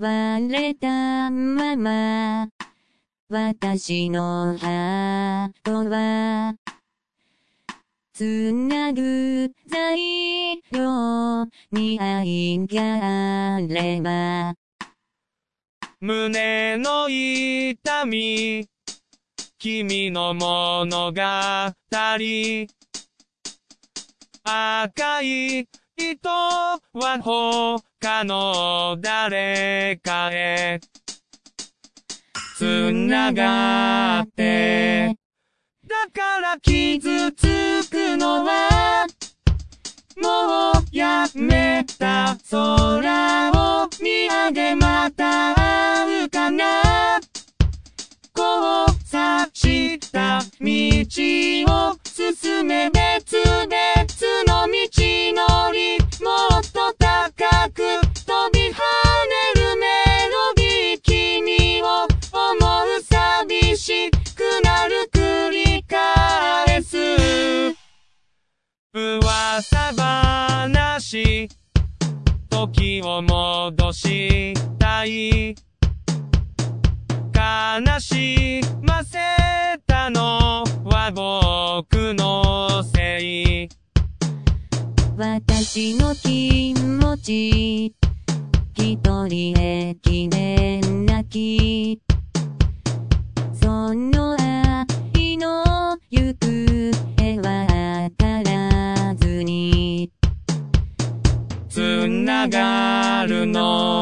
割れたまま、私のハートは、つなぐ材料に愛があれば、胸の痛み、君の物語、赤い糸は他の誰かへ。つながって。だから傷つくのは。もうやめた空を見上げまた会うかな。交差した道時を戻したい悲しませたのは僕のせい私の気持ち、一人駅で泣き、そのがるの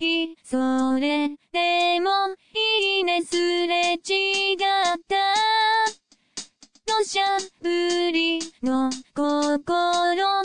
い。それでもいいねすれ違った。土砂降りの心